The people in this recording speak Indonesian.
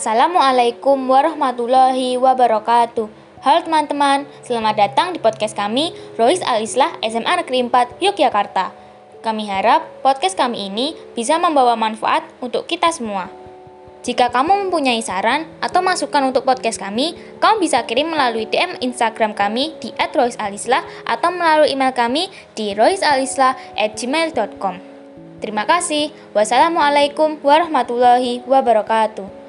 Assalamualaikum warahmatullahi wabarakatuh. Halo teman-teman, selamat datang di podcast kami, Rois Alislah SMA Negeri 4, Yogyakarta. Kami harap podcast kami ini bisa membawa manfaat untuk kita semua. Jika kamu mempunyai saran atau masukan untuk podcast kami, kamu bisa kirim melalui DM Instagram kami di @roisalislah atau melalui email kami di roisalislah@gmail.com. Terima kasih. Wassalamualaikum warahmatullahi wabarakatuh.